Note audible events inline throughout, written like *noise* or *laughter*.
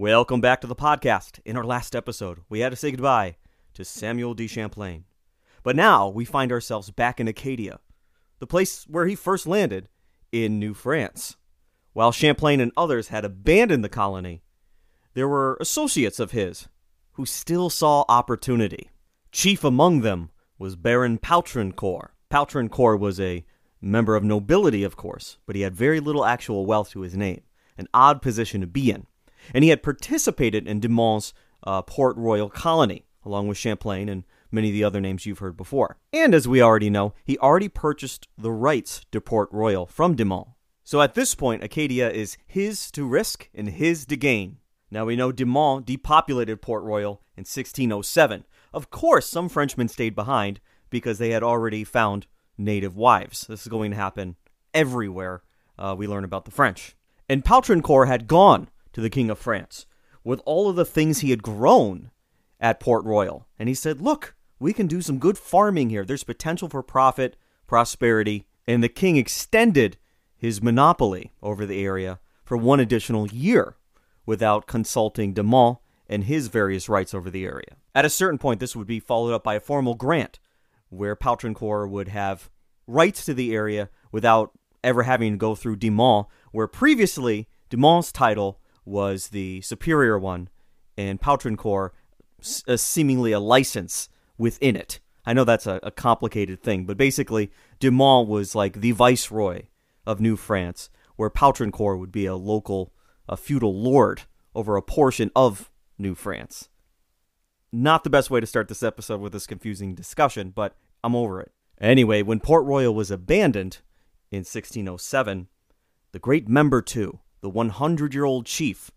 Welcome back to the podcast. In our last episode, we had to say goodbye to Samuel de Champlain. But now we find ourselves back in Acadia, the place where he first landed in New France. While Champlain and others had abandoned the colony, there were associates of his who still saw opportunity. Chief among them was Baron Poutrincourt. Poutrincourt was a member of nobility, of course, but he had very little actual wealth to his name, an odd position to be in. And he had participated in De Monts' uh, Port Royal colony, along with Champlain and many of the other names you've heard before. And as we already know, he already purchased the rights to Port Royal from De Monts. So at this point, Acadia is his to risk and his to gain. Now we know De Monts depopulated Port Royal in 1607. Of course, some Frenchmen stayed behind because they had already found native wives. This is going to happen everywhere uh, we learn about the French. And Poutrincourt had gone to the King of France with all of the things he had grown at Port Royal. And he said, Look, we can do some good farming here. There's potential for profit, prosperity. And the king extended his monopoly over the area for one additional year without consulting De Monts and his various rights over the area. At a certain point, this would be followed up by a formal grant where Poutrincourt would have rights to the area without ever having to go through De Monts, where previously De Monts' title was the superior one and Poutrincourt uh, seemingly a license within it. I know that's a, a complicated thing, but basically, De Monts was like the viceroy of New France, where Poutrincourt would be a local, a feudal lord over a portion of New France. Not the best way to start this episode with this confusing discussion, but I'm over it. Anyway, when Port Royal was abandoned in 1607, the great Membertou, the 100 year old chief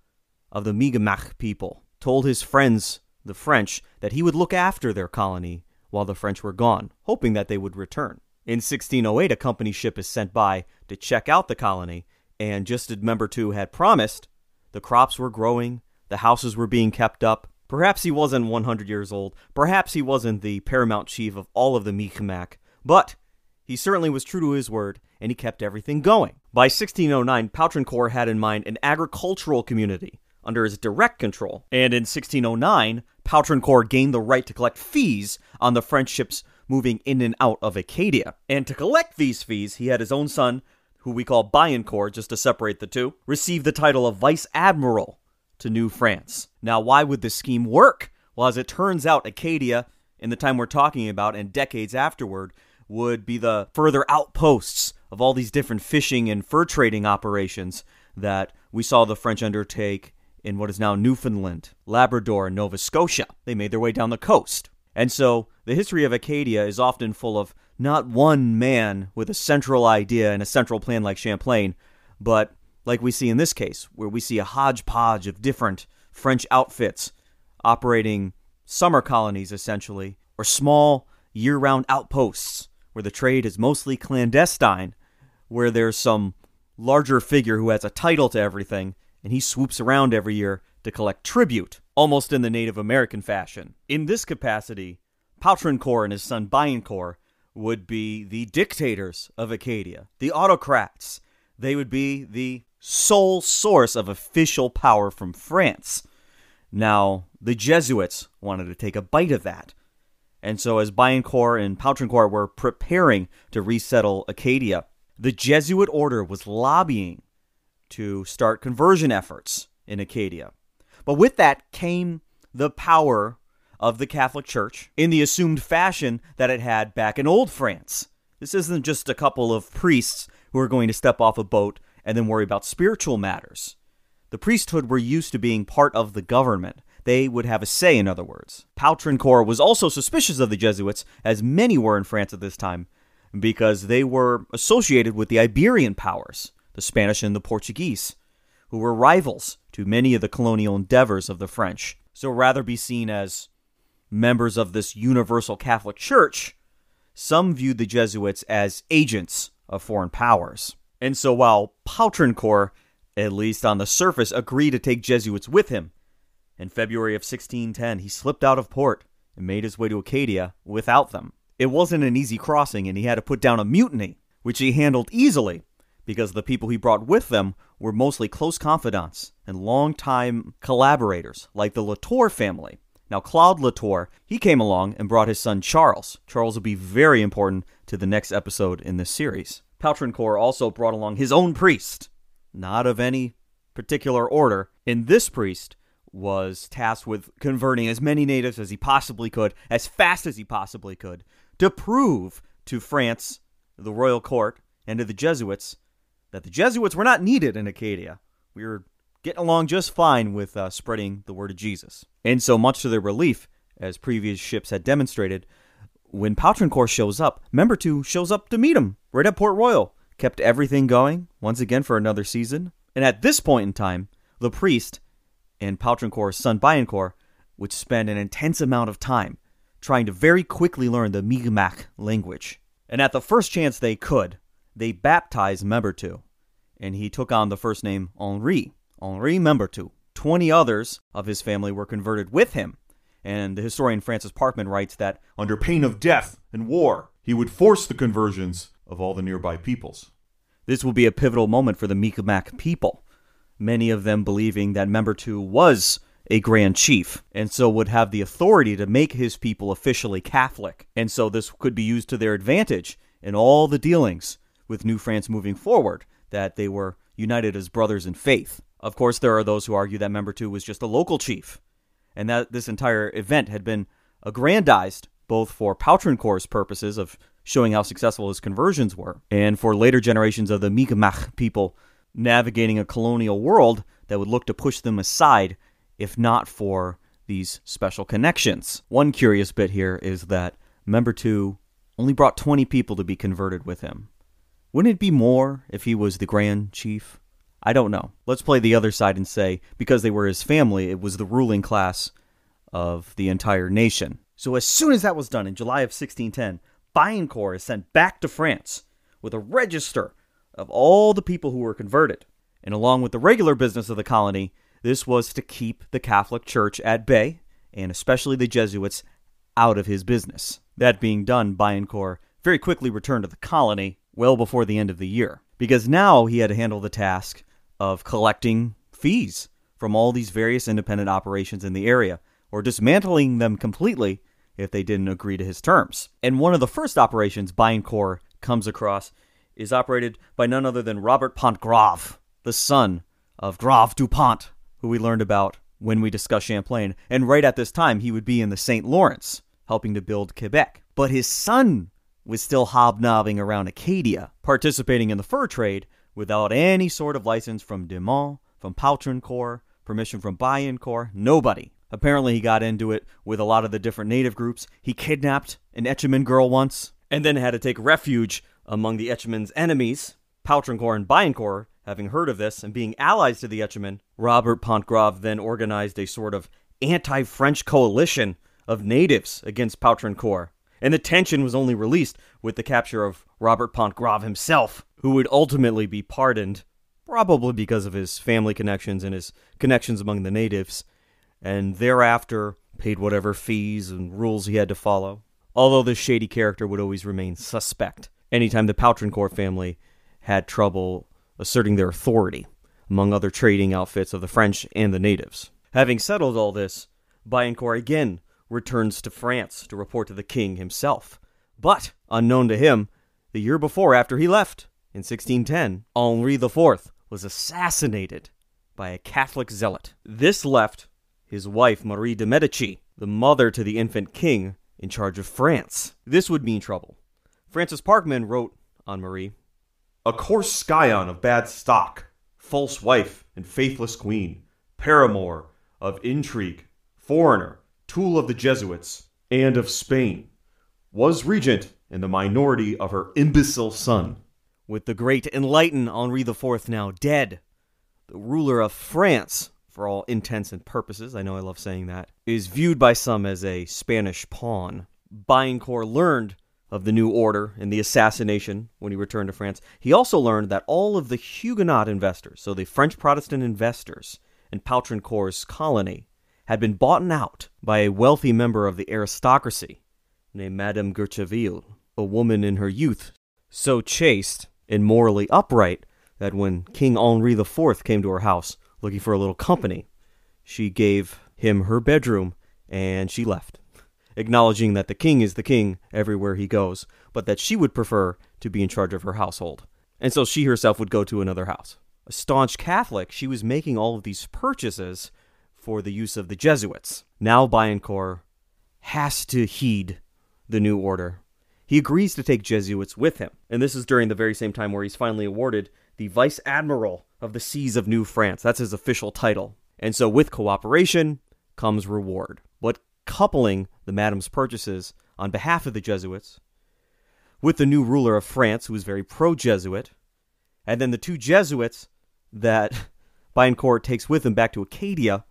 of the Mi'kmaq people, told his friends, the French, that he would look after their colony while the French were gone, hoping that they would return. In 1608, a company ship is sent by to check out the colony, and just as Membertou had promised, the crops were growing, the houses were being kept up. Perhaps he wasn't 100 years old, perhaps he wasn't the paramount chief of all of the Mi'kmaq, but he certainly was true to his word, and he kept everything going. By 1609, Poutrincourt had in mind an agricultural community under his direct control, and in 1609, Poutrincourt gained the right to collect fees on the French ships moving in and out of Acadia. And to collect these fees, he had his own son, who we call Biencourt, just to separate the two, receive the title of Vice Admiral to New France. Now, why would this scheme work? Well, as it turns out, Acadia, in the time we're talking about and decades afterward, would be the further outposts of all these different fishing and fur trading operations that we saw the French undertake in what is now Newfoundland, Labrador, and Nova Scotia. They made their way down the coast. And so the history of Acadia is often full of not one man with a central idea and a central plan like Champlain, but like we see in this case, where we see a hodgepodge of different French outfits operating summer colonies essentially, or small year round outposts where the trade is mostly clandestine, where there's some larger figure who has a title to everything, and he swoops around every year to collect tribute, almost in the Native American fashion. In this capacity, Poutrincourt and his son Biencourt would be the dictators of Acadia, the autocrats. They would be the sole source of official power from France. Now, the Jesuits wanted to take a bite of that. And so, as Biencourt and Poutrincourt were preparing to resettle Acadia, the Jesuit order was lobbying to start conversion efforts in Acadia. But with that came the power of the Catholic Church in the assumed fashion that it had back in old France. This isn't just a couple of priests who are going to step off a boat and then worry about spiritual matters. The priesthood were used to being part of the government. They would have a say, in other words. Poutrincourt was also suspicious of the Jesuits, as many were in France at this time, because they were associated with the Iberian powers, the Spanish and the Portuguese, who were rivals to many of the colonial endeavors of the French. So rather be seen as members of this universal Catholic Church, some viewed the Jesuits as agents of foreign powers. And so while Poutrincourt, at least on the surface, agreed to take Jesuits with him, in February of 1610 he slipped out of port and made his way to Acadia without them. It wasn't an easy crossing, and he had to put down a mutiny, which he handled easily because the people he brought with them were mostly close confidants and longtime collaborators, like the Latour family. Now, Claude Latour, he came along and brought his son Charles. Charles will be very important to the next episode in this series. Poutrincourt also brought along his own priest, not of any particular order. And this priest was tasked with converting as many natives as he possibly could, as fast as he possibly could, to prove to France, the royal court, and to the Jesuits that the Jesuits were not needed in Acadia. We were getting along just fine with uh, spreading the word of Jesus. And so, much to their relief, as previous ships had demonstrated, when Poutrincourt shows up, Membertou shows up to meet him right at Port Royal, kept everything going once again for another season. And at this point in time, the priest and Poutrincourt's son Biencourt would spend an intense amount of time trying to very quickly learn the Mi'kmaq language. And at the first chance they could, they baptized Membertou, and he took on the first name Henri, Henri Membertou. Twenty others of his family were converted with him, and the historian Francis Parkman writes that under pain of death and war, he would force the conversions of all the nearby peoples. This will be a pivotal moment for the Mi'kmaq people, many of them believing that Membertou was a grand chief, and so would have the authority to make his people officially Catholic. And so this could be used to their advantage in all the dealings with New France moving forward, that they were united as brothers in faith. Of course, there are those who argue that Membertou was just a local chief, and that this entire event had been aggrandized both for Poutrincourt's purposes of showing how successful his conversions were, and for later generations of the Mi'kmaq people navigating a colonial world that would look to push them aside if not for these special connections. One curious bit here is that Membertou only brought 20 people to be converted with him. Wouldn't it be more if he was the Grand Chief? I don't know. Let's play the other side and say because they were his family, it was the ruling class of the entire nation. So as soon as that was done in July of 1610, Biencourt is sent back to France with a register of all the people who were converted. And along with the regular business of the colony, this was to keep the Catholic Church at bay, and especially the Jesuits, out of his business. That being done, Biencourt very quickly returned to the colony well before the end of the year, because now he had to handle the task of collecting fees from all these various independent operations in the area, or dismantling them completely if they didn't agree to his terms. And one of the first operations Biencourt comes across is operated by none other than Robert Pontgrave, the son of Grave Dupont, who we learned about when we discussed Champlain. And right at this time, he would be in the St. Lawrence, helping to build Quebec. But his son was still hobnobbing around Acadia, participating in the fur trade without any sort of license from De Monts, from Poutrincourt, permission from Biencourt, nobody. Apparently, he got into it with a lot of the different native groups. He kidnapped an Etchemin girl once, and then had to take refuge among the Etchemin's enemies. Poutrincourt and Biencourt, having heard of this and being allies to the Etchemin, Robert Pontgrave then organized a sort of anti French coalition of natives against Poutrincourt. And the tension was only released with the capture of Robert Pontgrave himself, who would ultimately be pardoned, probably because of his family connections and his connections among the natives, and thereafter paid whatever fees and rules he had to follow. Although this shady character would always remain suspect anytime the Poutrincourt family had trouble asserting their authority among other trading outfits of the French and the natives. Having settled all this, Biencourt again returns to France to report to the king himself. But, unknown to him, the year before after he left, in 1610, Henri IV was assassinated by a Catholic zealot. This left his wife, Marie de Medici, the mother to the infant king, in charge of France. This would mean trouble. Francis Parkman wrote on Marie A coarse scion of bad stock, false wife and faithless queen, paramour of intrigue, foreigner, tool of the Jesuits, and of Spain, was regent in the minority of her imbecile son. With the great enlightened Henri IV now dead, the ruler of France, for all intents and purposes, I know I love saying that, is viewed by some as a Spanish pawn. Biencourt learned of the new order and the assassination when he returned to France. He also learned that all of the Huguenot investors, so the French Protestant investors in Poutrincourt's colony, had been bought out by a wealthy member of the aristocracy named Madame Guercheville, a woman in her youth so chaste and morally upright that when King Henri IV came to her house looking for a little company, she gave him her bedroom and she left, acknowledging that the king is the king everywhere he goes, but that she would prefer to be in charge of her household. And so she herself would go to another house. A staunch Catholic, she was making all of these purchases for the use of the Jesuits. Now Biencourt has to heed the new order. He agrees to take Jesuits with him, and this is during the very same time where he's finally awarded the Vice Admiral of the Seas of New France. That's his official title. And so, with cooperation comes reward. But coupling the Madam's purchases on behalf of the Jesuits with the new ruler of France, who was very pro Jesuit, and then the two Jesuits that *laughs* Biencourt takes with him back to Acadia,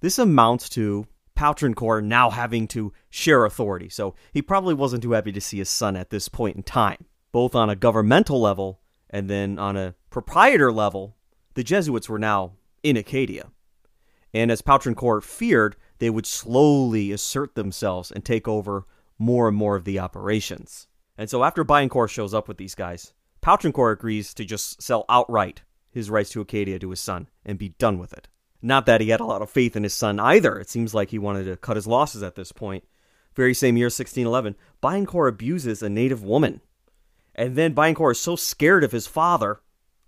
this amounts to Poutrincourt now having to share authority. So he probably wasn't too happy to see his son at this point in time, both on a governmental level and then on a proprietor level. The Jesuits were now in Acadia. And as Poutrincourt feared, they would slowly assert themselves and take over more and more of the operations. And so after Biencourt shows up with these guys, Poutrincourt agrees to just sell outright his rights to Acadia to his son and be done with it. Not that he had a lot of faith in his son either. It seems like he wanted to cut his losses at this point. Very same year, 1611, Biencourt abuses a native woman. And then Biencourt is so scared of his father,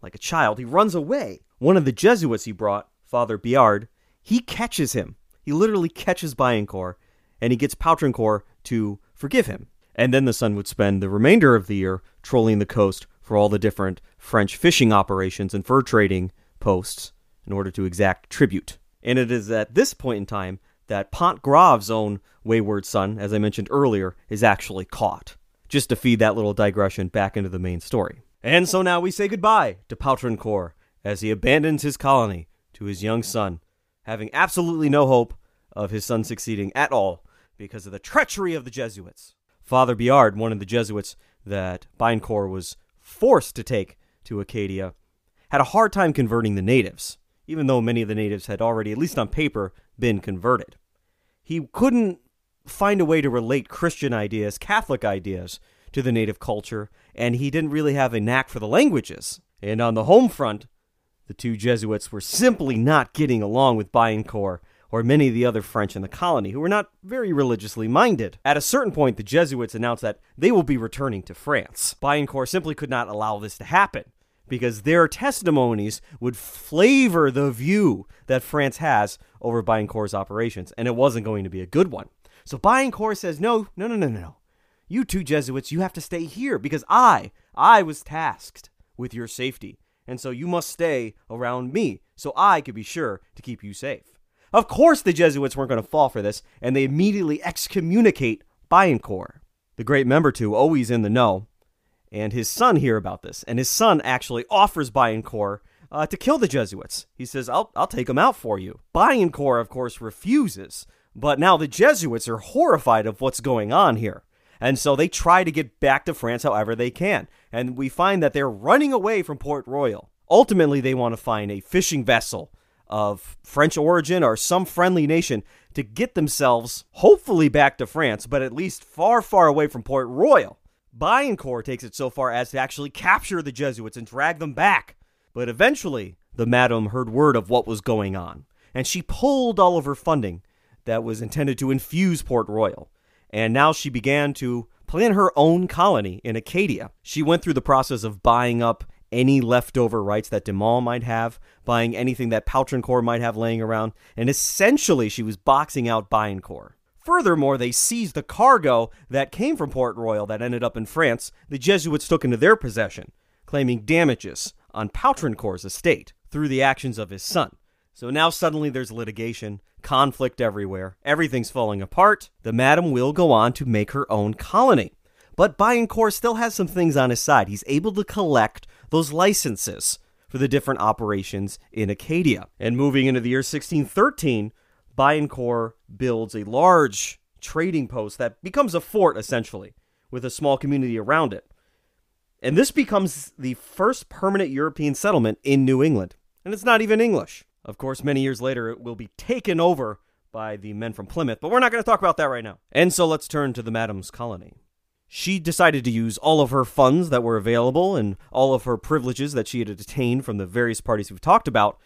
like a child, he runs away. One of the Jesuits he brought, Father Biard, he catches him. He literally catches Biencourt, and he gets Poutrincourt to forgive him. And then the son would spend the remainder of the year trolling the coast for all the different French fishing operations and fur trading posts in order to exact tribute. And it is at this point in time that Pontgrave's own wayward son, as I mentioned earlier, is actually caught. Just to feed that little digression back into the main story. And so now we say goodbye to Poutrincourt as he abandons his colony to his young son, having absolutely no hope of his son succeeding at all because of the treachery of the Jesuits. Father Biard, one of the Jesuits that Biencourt was forced to take to Acadia, had a hard time converting the natives even though many of the natives had already, at least on paper, been converted. He couldn't find a way to relate Christian ideas, Catholic ideas, to the native culture, and he didn't really have a knack for the languages. And on the home front, the two Jesuits were simply not getting along with Biencourt or many of the other French in the colony who were not very religiously minded. At a certain point, the Jesuits announced that they will be returning to France. Biencourt simply could not allow this to happen because their testimonies would flavor the view that France has over Biencourt's operations, and it wasn't going to be a good one. So Biencourt says, no, no, no, no, no, no. You two Jesuits, you have to stay here because I, I was tasked with your safety, and so you must stay around me so I could be sure to keep you safe. Of course, the Jesuits weren't going to fall for this, and they immediately excommunicate Biencourt. The great Membertou, always in the know, and his son hear about this, and his son actually offers Biencourt uh, to kill the Jesuits. He says, "I'll I'll take them out for you." Biencourt, of course, refuses, but now the Jesuits are horrified of what's going on here. And so they try to get back to France however they can. And we find that they're running away from Port Royal. Ultimately, they want to find a fishing vessel of French origin or some friendly nation to get themselves, hopefully, back to France, but at least far, far away from Port Royal. Biencourt takes it so far as to actually capture the Jesuits and drag them back. But eventually, the madam heard word of what was going on, and she pulled all of her funding that was intended to infuse Port Royal. And now she began to plan her own colony in Acadia. She went through the process of buying up any leftover rights that De Monts might have, buying anything that Poutrincourt might have laying around, and essentially she was boxing out Biencourt. Furthermore, they seized the cargo that came from Port Royal that ended up in France, the Jesuits took into their possession, claiming damages on Poutrincourt's estate through the actions of his son. So now suddenly there's litigation, conflict everywhere, everything's falling apart. The madam will go on to make her own colony. But Biencourt still has some things on his side. He's able to collect those licenses for the different operations in Acadia. And moving into the year 1613, Biencourt builds a large trading post that becomes a fort essentially, with a small community around it. And this becomes the first permanent European settlement in New England. And it's not even English. Of course, many years later, it will be taken over by the men from Plymouth, but we're not going to talk about that right now. And so let's turn to the Madam's colony. She decided to use all of her funds that were available and all of her privileges that she had attained from the various parties we've talked about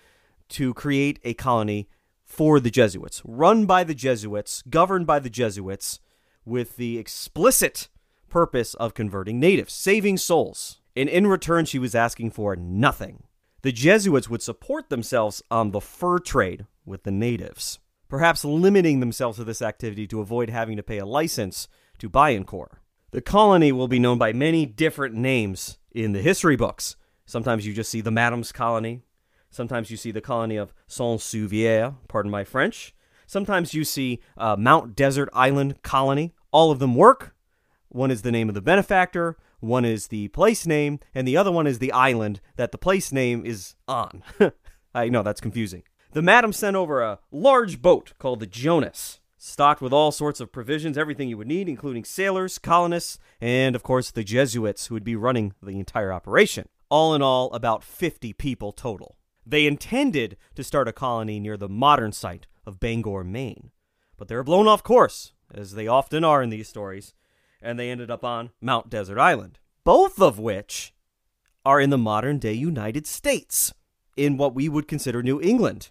to create a colony for the Jesuits, run by the Jesuits, governed by the Jesuits, with the explicit purpose of converting natives, saving souls. And in return, she was asking for nothing. The Jesuits would support themselves on the fur trade with the natives, perhaps limiting themselves to this activity to avoid having to pay a license to Biencourt. The colony will be known by many different names in the history books. Sometimes you just see the Madam's Colony. Sometimes you see the colony of Saint-Suvier, pardon my French. Sometimes you see uh, Mount Desert Island Colony. All of them work. One is the name of the benefactor, one is the place name, and the other one is the island that the place name is on. *laughs* I know that's confusing. The madam sent over a large boat called the Jonas, stocked with all sorts of provisions, everything you would need, including sailors, colonists, and of course the Jesuits who would be running the entire operation. All in all, about 50 people total. They intended to start a colony near the modern site of Bangor, Maine, but they were blown off course, as they often are in these stories, and they ended up on Mount Desert Island, both of which are in the modern day United States, in what we would consider New England,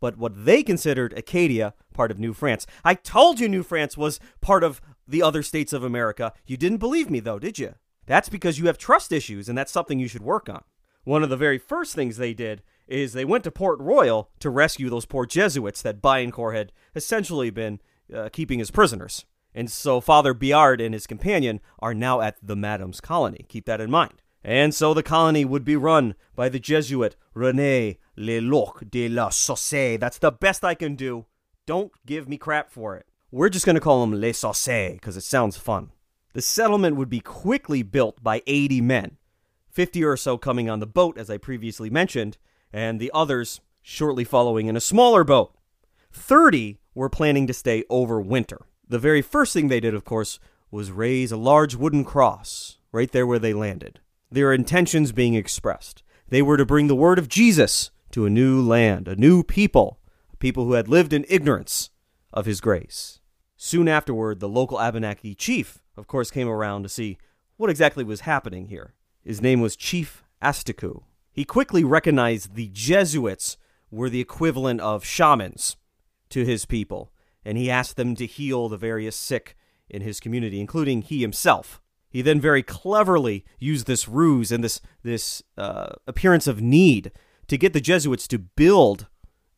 but what they considered Acadia, part of New France. I told you New France was part of the other states of America. You didn't believe me, though, did you? That's because you have trust issues, and that's something you should work on. One of the very first things they did is they went to Port Royal to rescue those poor Jesuits that Biencourt had essentially been uh, keeping as prisoners. And so Father Biard and his companion are now at the Madam's colony. Keep that in mind. And so the colony would be run by the Jesuit René Leloc de la Sauce. That's the best I can do. Don't give me crap for it. We're just going to call him Les Sauce because it sounds fun. The settlement would be quickly built by 80 men, 50 or so coming on the boat, as I previously mentioned, and the others shortly following in a smaller boat. 30 were planning to stay over winter. The very first thing they did, of course, was raise a large wooden cross right there where they landed. Their intentions being expressed. They were to bring the word of Jesus to a new land, a new people, a people who had lived in ignorance of his grace. Soon afterward, the local Abenaki chief, of course, came around to see what exactly was happening here. His name was Chief Asticou. He quickly recognized the Jesuits were the equivalent of shamans to his people and he asked them to heal the various sick in his community, including he himself. He then very cleverly used this ruse and this this uh, appearance of need to get the Jesuits to build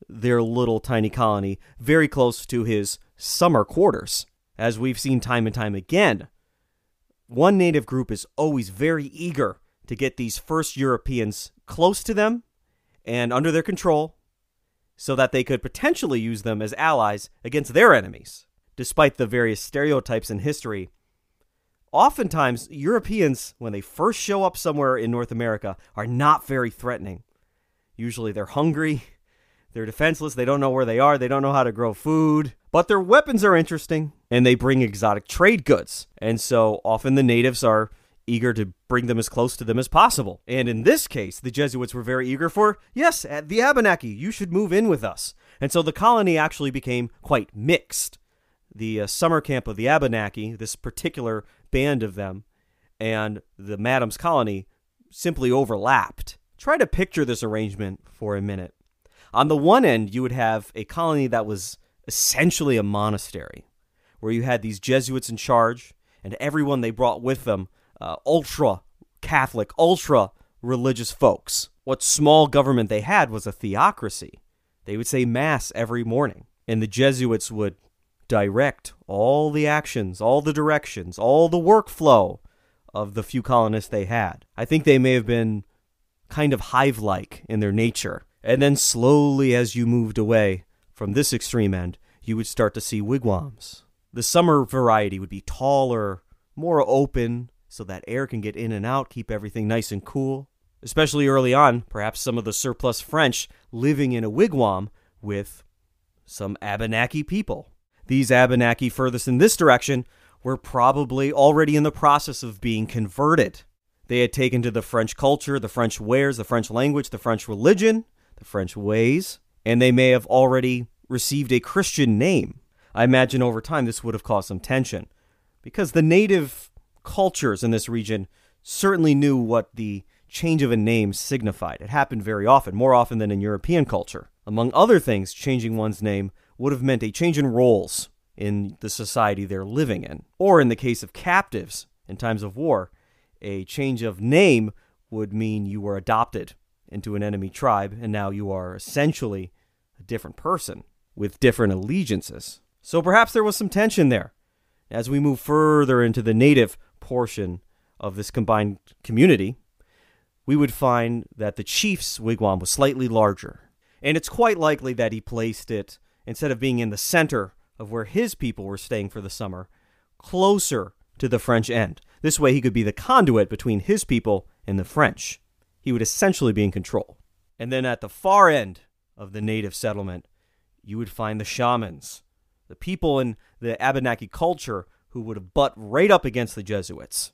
their little tiny colony very close to his summer quarters. As we've seen time and time again, one native group is always very eager to get these first Europeans close to them and under their control so that they could potentially use them as allies against their enemies. Despite the various stereotypes in history, oftentimes Europeans, when they first show up somewhere in North America, are not very threatening. Usually they're hungry, *laughs* they're defenseless, they don't know where they are, they don't know how to grow food, but their weapons are interesting, and they bring exotic trade goods. And so often the natives are eager to bring them as close to them as possible. And in this case, the Jesuits were very eager for, yes, the Abenaki, you should move in with us. And so the colony actually became quite mixed. The uh, summer camp of the Abenaki, this particular band of them, and the Madam's colony simply overlapped. Try to picture this arrangement for a minute. On the one end, you would have a colony that was essentially a monastery, where you had these Jesuits in charge, and everyone they brought with them uh, ultra Catholic, ultra religious folks. What small government they had was a theocracy. They would say Mass every morning, and the Jesuits would direct all the actions, all the directions, all the workflow of the few colonists they had. I think they may have been kind of hive like in their nature. And then slowly, as you moved away from this extreme end, you would start to see wigwams. The summer variety would be taller, more open, so that air can get in and out, keep everything nice and cool. Especially early on, perhaps some of the surplus French living in a wigwam with some Abenaki people. These Abenaki furthest in this direction were probably already in the process of being converted. They had taken to the French culture, the French wares, the French language, the French religion, the French ways, and they may have already received a Christian name. I imagine over time this would have caused some tension because the native cultures in this region certainly knew what the change of a name signified. It happened very often, more often than in European culture. Among other things, changing one's name would have meant a change in roles in the society they're living in. Or in the case of captives in times of war, a change of name would mean you were adopted into an enemy tribe and now you are essentially a different person with different allegiances. So perhaps there was some tension there. As we move further into the native portion of this combined community, we would find that the chief's wigwam was slightly larger. And it's quite likely that he placed it, instead of being in the center of where his people were staying for the summer, closer to the French end. This way, he could be the conduit between his people and the French. He would essentially be in control. And then at the far end of the native settlement, you would find the shamans, the people in the Abenaki culture who would have butt right up against the Jesuits.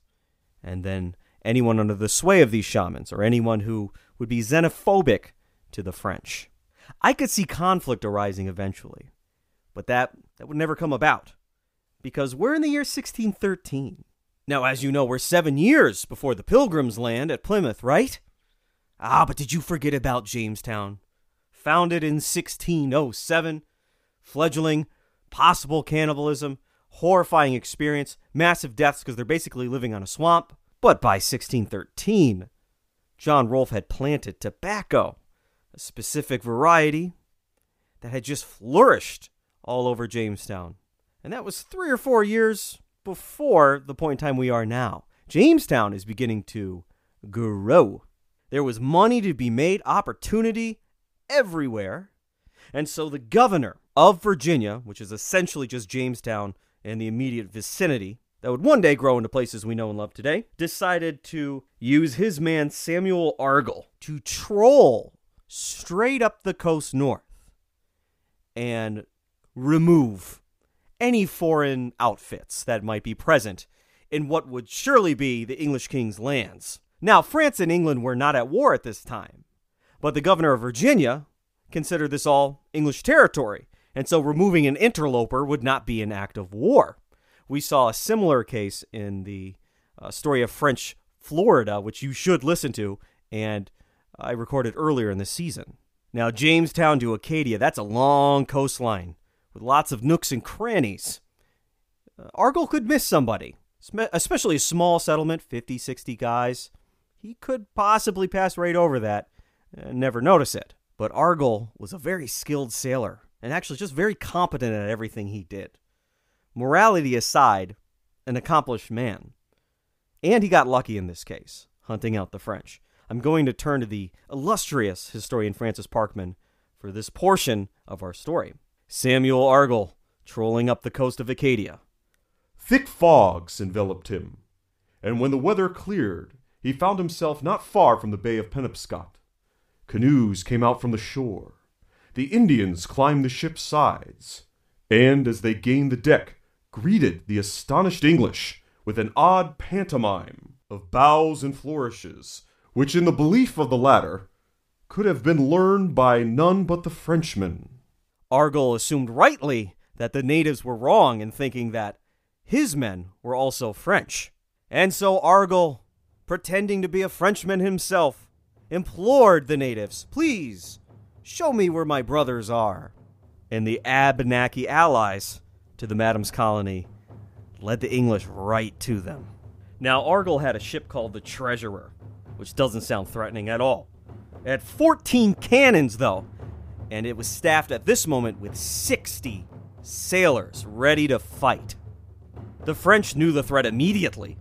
And then anyone under the sway of these shamans, or anyone who would be xenophobic to the French. I could see conflict arising eventually, but that, that would never come about because we're in the year 1613. Now, as you know, we're seven years before the Pilgrims land at Plymouth, right? Ah, but did you forget about Jamestown? Founded in 1607, fledgling, possible cannibalism, horrifying experience, massive deaths because they're basically living on a swamp. But by 1613, John Rolfe had planted tobacco, a specific variety that had just flourished all over Jamestown. And that was three or four years before the point in time we are now. Jamestown is beginning to grow. There was money to be made, opportunity everywhere. And so the governor of Virginia, which is essentially just Jamestown and the immediate vicinity, that would one day grow into places we know and love today, decided to use his man Samuel Argall to troll straight up the coast north and remove any foreign outfits that might be present in what would surely be the English king's lands. Now, France and England were not at war at this time, but the governor of Virginia considered this all English territory, and so removing an interloper would not be an act of war. We saw a similar case in the uh, story of French Florida, which you should listen to, and I recorded earlier in the season. Now, Jamestown to Acadia, that's a long coastline with lots of nooks and crannies. Uh, could miss somebody, especially a small settlement, 50, 60 guys. He could possibly pass right over that and never notice it. But Argall was a very skilled sailor and actually just very competent at everything he did. Morality aside, an accomplished man. And he got lucky in this case, hunting out the French. I'm going to turn to the illustrious historian Francis Parkman for this portion of our story. Samuel Argall, trolling up the coast of Acadia. Thick fogs enveloped him, and when the weather cleared, he found himself not far from the Bay of Penobscot. Canoes came out from the shore. The Indians climbed the ship's sides, and as they gained the deck, greeted the astonished English with an odd pantomime of bows and flourishes, which, in the belief of the latter, could have been learned by none but the Frenchmen. Argall assumed rightly that the natives were wrong in thinking that his men were also French. And so Argall, pretending to be a Frenchman himself, implored the natives, Please, show me where my brothers are. And the Abenaki allies to the Madam's colony led the English right to them. Now, Argall had a ship called the Treasurer, which doesn't sound threatening at all. It had 14 cannons, though, and it was staffed at this moment with 60 sailors ready to fight. The French knew the threat immediately,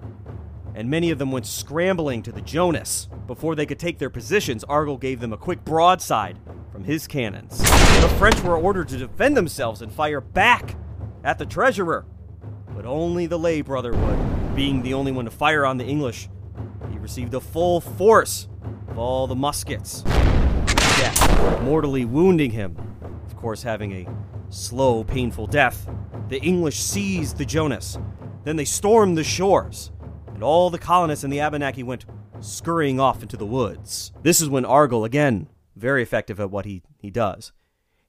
and many of them went scrambling to the Jonas. Before they could take their positions, Argall gave them a quick broadside from his cannons. The French were ordered to defend themselves and fire back at the treasurer, but only the lay brother would, being the only one to fire on the English. He received a full force of all the muskets death, mortally wounding him. Of course, having a slow, painful death. The English seized the Jonas. Then they stormed the shores, and all the colonists in the Abenaki went scurrying off into the woods. This is when Argall, again, very effective at what he, he does,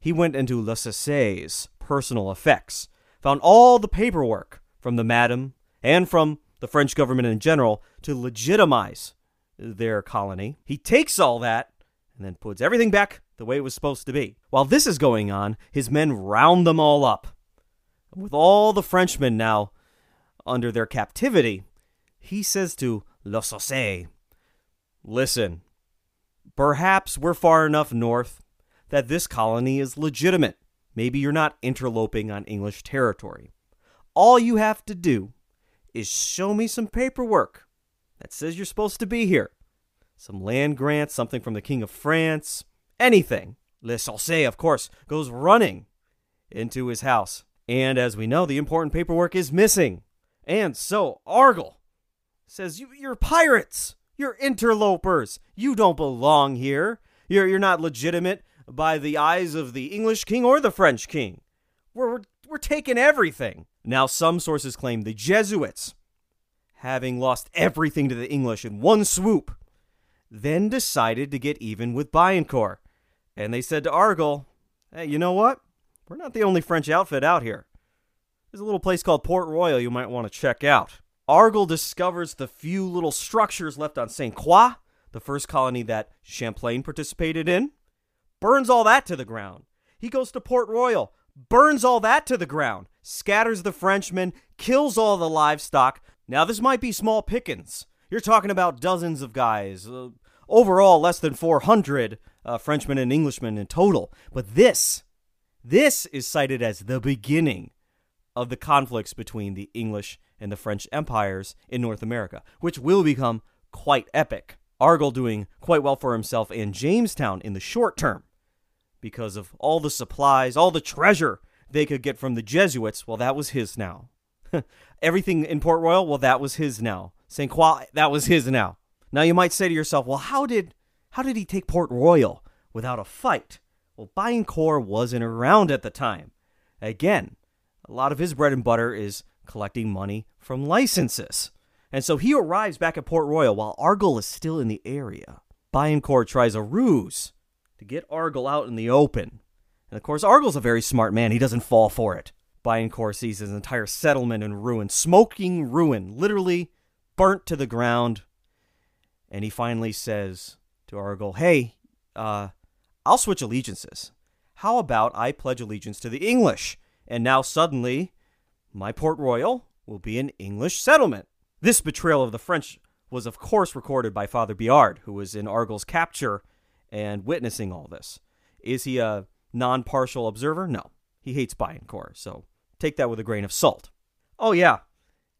he went into Le Sasse's personal effects, found all the paperwork from the madam and from the French government in general, to legitimize their colony. He takes all that and then puts everything back the way it was supposed to be. While this is going on, his men round them all up. With all the Frenchmen now under their captivity, he says to Le Sauce, Listen, perhaps we're far enough north that this colony is legitimate. Maybe you're not interloping on English territory. All you have to do is show me some paperwork that says you're supposed to be here. Some land grants, something from the King of France, anything. Le Sauce, of course, goes running into his house. And as we know, the important paperwork is missing. And so Argyle says, you, You're pirates. You're interlopers. You don't belong here. You're, you're not legitimate by the eyes of the English king or the French king. We're, we're, we're taking everything. Now, some sources claim the Jesuits, having lost everything to the English in one swoop, then decided to get even with Biencourt. And they said to Argyle, Hey, you know what? We're not the only French outfit out here. There's a little place called Port Royal you might want to check out. Argyle discovers the few little structures left on St. Croix, the first colony that Champlain participated in, burns all that to the ground. He goes to Port Royal, burns all that to the ground, scatters the Frenchmen, kills all the livestock. Now, this might be small pickings. You're talking about dozens of guys. Uh, overall, less than 400 uh, Frenchmen and Englishmen in total. But this, this is cited as the beginning of the conflicts between the English and the French empires in North America, which will become quite epic. Argyle doing quite well for himself and Jamestown in the short term because of all the supplies, all the treasure they could get from the Jesuits. Well, that was his now. *laughs* Everything in Port Royal, well, that was his now. St. Croix, that was his now. Now you might say to yourself, well, how did how did he take Port Royal without a fight? Well, Biencourt wasn't around at the time. Again, a lot of his bread and butter is collecting money from licenses. And so he arrives back at Port Royal while Argyle is still in the area. Biencourt tries a ruse to get Argyle out in the open. And of course, Argyle's a very smart man. He doesn't fall for it. Biencourt sees his entire settlement in ruin, smoking ruin, literally burnt to the ground. And he finally says to Argyle, Hey, uh, I'll switch allegiances. How about I pledge allegiance to the English? And now suddenly, my Port Royal will be an English settlement. This betrayal of the French was, of course, recorded by Father Biard, who was in Argyle's capture and witnessing all this. Is he a non partial observer? No. He hates Biencourt, so take that with a grain of salt. Oh, yeah.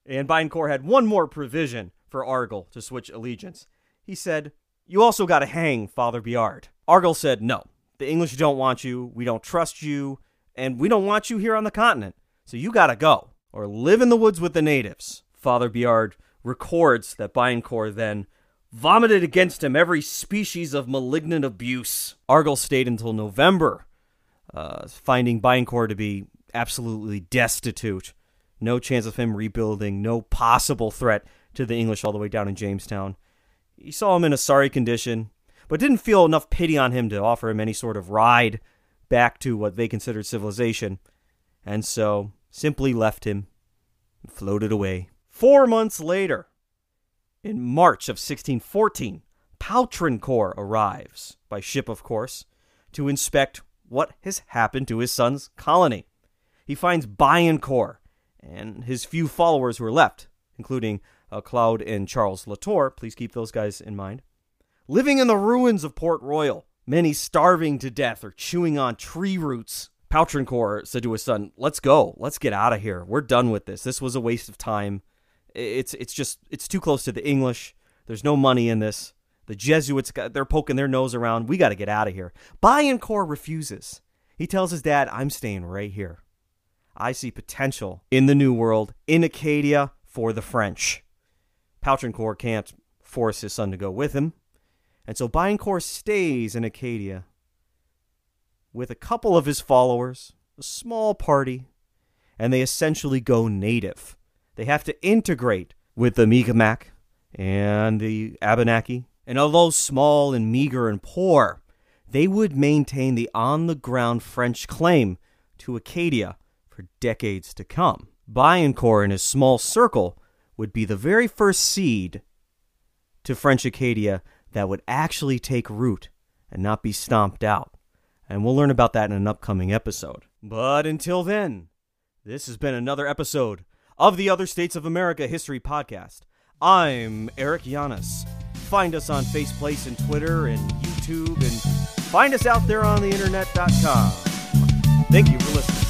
And Biencourt had one more provision for Argyle to switch allegiance. He said, You also got to hang Father Biard. Argyle said, No. The English don't want you. We don't trust you. And we don't want you here on the continent. So you got to go or live in the woods with the natives. Father Biard records that Biencourt then vomited against him every species of malignant abuse. Argyle stayed until November, uh, finding Biencourt to be absolutely destitute. No chance of him rebuilding, no possible threat to the English all the way down in Jamestown. He saw him in a sorry condition, but didn't feel enough pity on him to offer him any sort of ride back to what they considered civilization, and so simply left him and floated away. Four months later, in March of 1614, Poutrincourt arrives, by ship of course, to inspect what has happened to his son's colony. He finds Biencourt and his few followers who are left, including uh, Claude and Charles Latour, please keep those guys in mind, living in the ruins of Port Royal, many starving to death or chewing on tree roots. Poutrincourt said to his son, "Let's go. Let's get out of here. We're done with this. This was a waste of time. It's it's just it's too close to the English. There's no money in this. The Jesuits they're poking their nose around. We got to get out of here. Biencourt refuses. He tells his dad, "I'm staying right here. I see potential in the New World, in Acadia for the French." Poutrincourt can't force his son to go with him, and so Biencourt stays in Acadia with a couple of his followers, a small party, and they essentially go native. They have to integrate with the Mi'kmaq and the Abenaki. And although small and meager and poor, they would maintain the on the ground French claim to Acadia for decades to come. Biencourt and his small circle would be the very first seed to French Acadia that would actually take root and not be stomped out. And we'll learn about that in an upcoming episode. But until then, this has been another episode of the Other States of America History Podcast. I'm Eric Yanis. Find us on Faceplace and Twitter and YouTube, and find us out there on the internet.com. Thank you for listening.